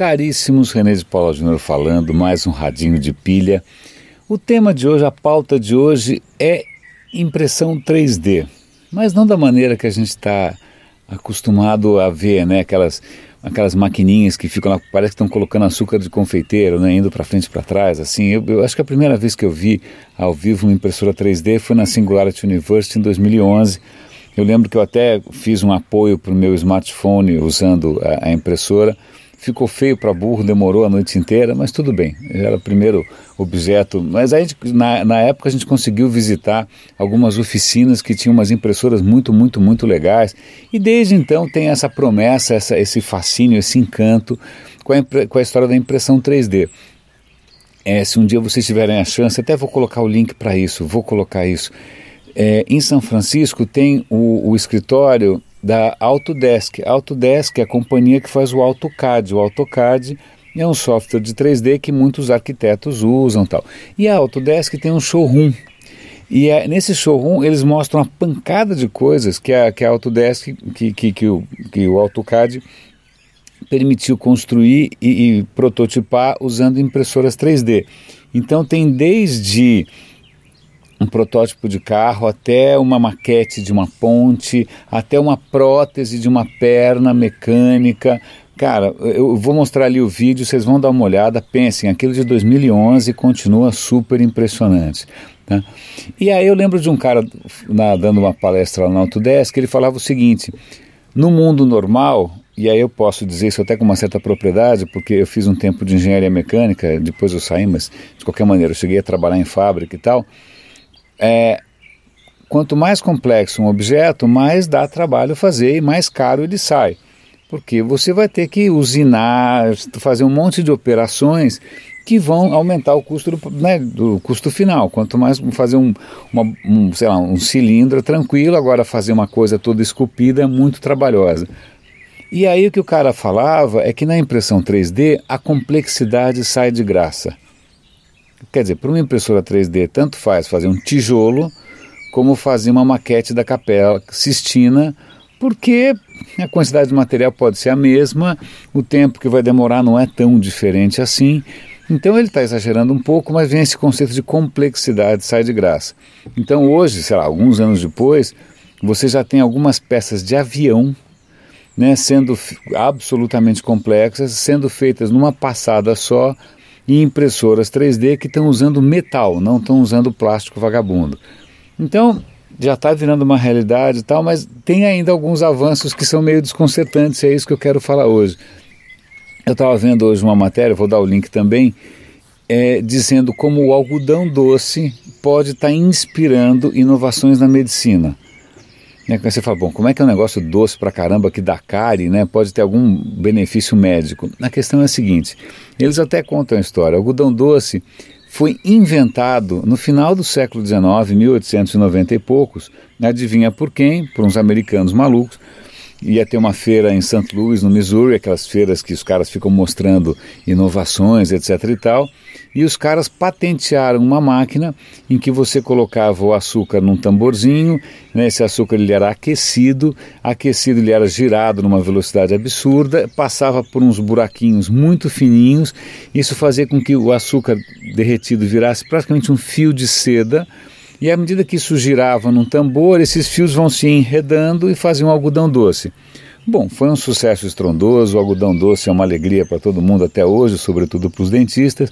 Caríssimos, René de Paula Júnior falando, mais um radinho de pilha. O tema de hoje, a pauta de hoje é impressão 3D, mas não da maneira que a gente está acostumado a ver, né? Aquelas, aquelas maquininhas que ficam lá, parece que estão colocando açúcar de confeiteiro, né? Indo para frente e para trás, assim. Eu, eu, acho que a primeira vez que eu vi ao vivo uma impressora 3D foi na Singularity University em 2011. Eu lembro que eu até fiz um apoio para o meu smartphone usando a, a impressora ficou feio para burro, demorou a noite inteira, mas tudo bem, era o primeiro objeto. Mas aí, na, na época, a gente conseguiu visitar algumas oficinas que tinham umas impressoras muito, muito, muito legais. E desde então tem essa promessa, essa, esse fascínio, esse encanto com a, com a história da impressão 3D. É, se um dia vocês tiverem a chance, até vou colocar o link para isso, vou colocar isso. É, em São Francisco tem o, o escritório da Autodesk. Autodesk é a companhia que faz o AutoCAD. O AutoCAD é um software de 3D que muitos arquitetos usam tal. E a Autodesk tem um showroom. E é, nesse showroom eles mostram uma pancada de coisas que a, que a Autodesk, que, que, que, o, que o AutoCAD permitiu construir e, e prototipar usando impressoras 3D. Então tem desde um protótipo de carro, até uma maquete de uma ponte, até uma prótese de uma perna mecânica. Cara, eu vou mostrar ali o vídeo, vocês vão dar uma olhada, pensem, aquilo de 2011 continua super impressionante. Tá? E aí eu lembro de um cara na, dando uma palestra lá na Autodesk, ele falava o seguinte, no mundo normal, e aí eu posso dizer isso até com uma certa propriedade, porque eu fiz um tempo de engenharia mecânica, depois eu saí, mas de qualquer maneira eu cheguei a trabalhar em fábrica e tal, é, quanto mais complexo um objeto, mais dá trabalho fazer e mais caro ele sai. Porque você vai ter que usinar, fazer um monte de operações que vão aumentar o custo do, né, do custo final. Quanto mais fazer um, uma, um, sei lá, um cilindro tranquilo, agora fazer uma coisa toda esculpida é muito trabalhosa. E aí o que o cara falava é que na impressão 3D a complexidade sai de graça. Quer dizer, para uma impressora 3D, tanto faz fazer um tijolo como fazer uma maquete da Capela Sistina, porque a quantidade de material pode ser a mesma, o tempo que vai demorar não é tão diferente assim. Então ele está exagerando um pouco, mas vem esse conceito de complexidade, sai de graça. Então hoje, sei lá, alguns anos depois, você já tem algumas peças de avião né, sendo absolutamente complexas, sendo feitas numa passada só, e impressoras 3D que estão usando metal, não estão usando plástico vagabundo. Então, já está virando uma realidade e tal, mas tem ainda alguns avanços que são meio desconcertantes, e é isso que eu quero falar hoje. Eu estava vendo hoje uma matéria, vou dar o link também, é, dizendo como o algodão doce pode estar tá inspirando inovações na medicina. Né? Você fala, bom, como é que é um negócio doce pra caramba que dá cárie, né? Pode ter algum benefício médico? A questão é a seguinte: eles até contam a história. O algodão doce foi inventado no final do século XIX, 1890 e poucos. Adivinha por quem? Por uns americanos malucos ia ter uma feira em St. Louis, no Missouri, aquelas feiras que os caras ficam mostrando inovações, etc e tal. E os caras patentearam uma máquina em que você colocava o açúcar num tamborzinho, né, esse açúcar ele era aquecido, aquecido ele era girado numa velocidade absurda, passava por uns buraquinhos muito fininhos, isso fazia com que o açúcar derretido virasse praticamente um fio de seda, e à medida que isso girava num tambor, esses fios vão se enredando e faziam um algodão doce. Bom, foi um sucesso estrondoso, o algodão doce é uma alegria para todo mundo até hoje, sobretudo para os dentistas.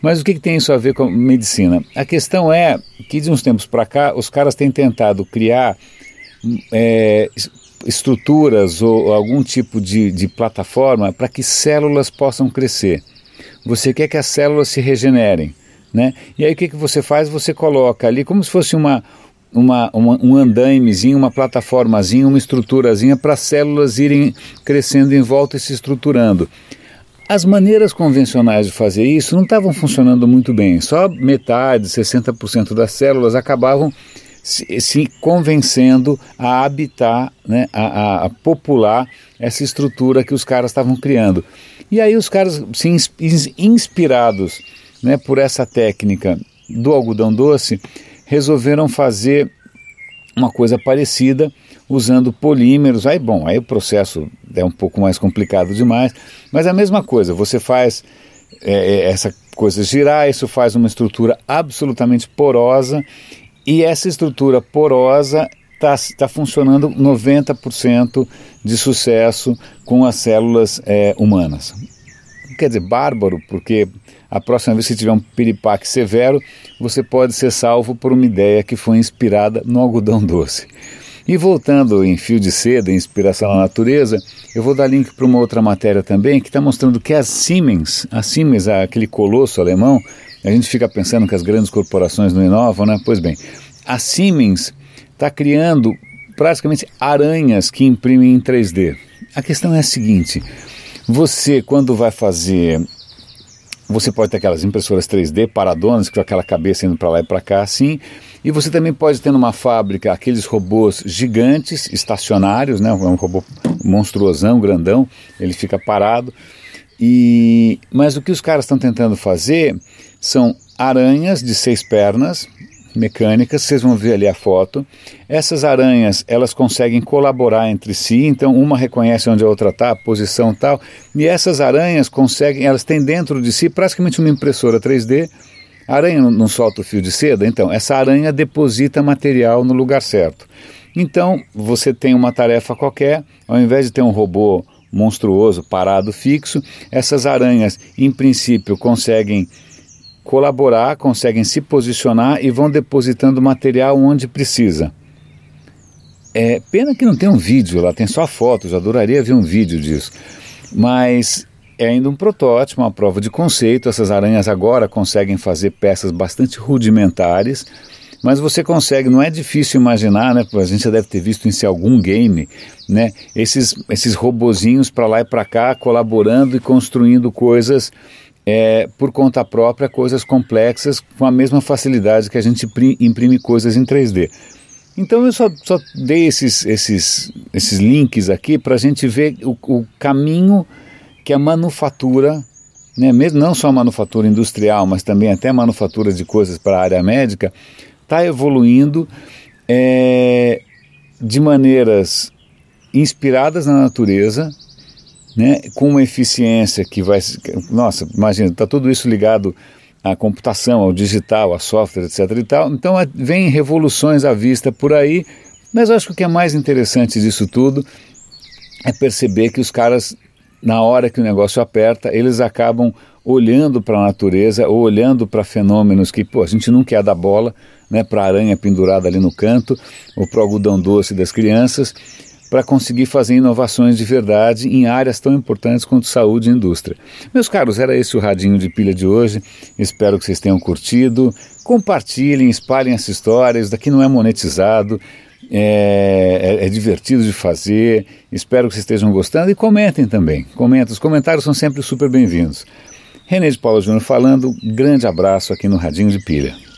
Mas o que, que, tem isso a ver com a medicina? A questão é que de uns tempos para cá os caras têm tentado criar é, estruturas ou algum tipo de, de plataforma para que células possam crescer. Você quer que as células se regenerem. Né? E aí o que, que você faz? Você coloca ali como se fosse uma, uma, uma um andaimezinho, uma plataformazinha, uma estruturazinha para as células irem crescendo em volta e se estruturando. As maneiras convencionais de fazer isso não estavam funcionando muito bem. Só metade, 60% das células acabavam se, se, convencendo a habitar, né, a, a, a, popular essa estrutura que os caras estavam criando. E aí os caras, se inspirados né, por essa técnica do algodão doce, resolveram fazer uma coisa parecida usando polímeros. Aí, bom, aí o processo é um pouco mais complicado demais, mas é a mesma coisa, você faz é, é, essa coisa girar, isso faz uma estrutura absolutamente porosa e essa estrutura porosa está tá funcionando 90% de sucesso com as células é, humanas. Quer dizer, bárbaro, porque a próxima vez que tiver um piripaque severo, você pode ser salvo por uma ideia que foi inspirada no algodão doce. E voltando em fio de seda, inspiração na natureza, eu vou dar link para uma outra matéria também que está mostrando que a Siemens, a Siemens, aquele colosso alemão, a gente fica pensando que as grandes corporações não inovam, né? Pois bem, a Siemens está criando praticamente aranhas que imprimem em 3D. A questão é a seguinte: você, quando vai fazer. Você pode ter aquelas impressoras 3D paradonas, com aquela cabeça indo para lá e para cá, assim, e você também pode ter numa fábrica aqueles robôs gigantes, estacionários, né? É um robô monstruosão, grandão, ele fica parado. E mas o que os caras estão tentando fazer são aranhas de seis pernas mecânicas, vocês vão ver ali a foto. Essas aranhas, elas conseguem colaborar entre si, então uma reconhece onde a outra está, a posição tal, e essas aranhas conseguem, elas têm dentro de si praticamente uma impressora 3D a aranha não solta o fio de seda? Então, essa aranha deposita material no lugar certo. Então, você tem uma tarefa qualquer, ao invés de ter um robô monstruoso parado fixo, essas aranhas, em princípio, conseguem colaborar, conseguem se posicionar e vão depositando material onde precisa. É pena que não tem um vídeo lá, tem só fotos, adoraria ver um vídeo disso. Mas é ainda um protótipo, uma prova de conceito. Essas aranhas agora conseguem fazer peças bastante rudimentares, mas você consegue, não é difícil imaginar, né? A gente já deve ter visto em algum game, né? Esses, esses robozinhos para lá e para cá colaborando e construindo coisas é, por conta própria, coisas complexas com a mesma facilidade que a gente imprime coisas em 3D. Então eu só, só dei esses, esses, esses links aqui para a gente ver o, o caminho que a manufatura, né, mesmo não só a manufatura industrial, mas também até a manufatura de coisas para a área médica, está evoluindo é, de maneiras inspiradas na natureza, né, com uma eficiência que vai. Nossa, imagina, está tudo isso ligado à computação, ao digital, a software, etc. e tal. Então vem revoluções à vista por aí, mas acho que o que é mais interessante disso tudo é perceber que os caras na hora que o negócio aperta, eles acabam olhando para a natureza ou olhando para fenômenos que pô, a gente não quer dar bola, né, para a aranha pendurada ali no canto ou para o algodão doce das crianças, para conseguir fazer inovações de verdade em áreas tão importantes quanto saúde e indústria. Meus caros, era esse o radinho de pilha de hoje. Espero que vocês tenham curtido. Compartilhem, espalhem essa história. Isso daqui não é monetizado é, é, é, divertido de fazer. Espero que vocês estejam gostando e comentem também. Comentem, os comentários são sempre super bem-vindos. René de Paula Júnior falando, grande abraço aqui no Radinho de Pilha.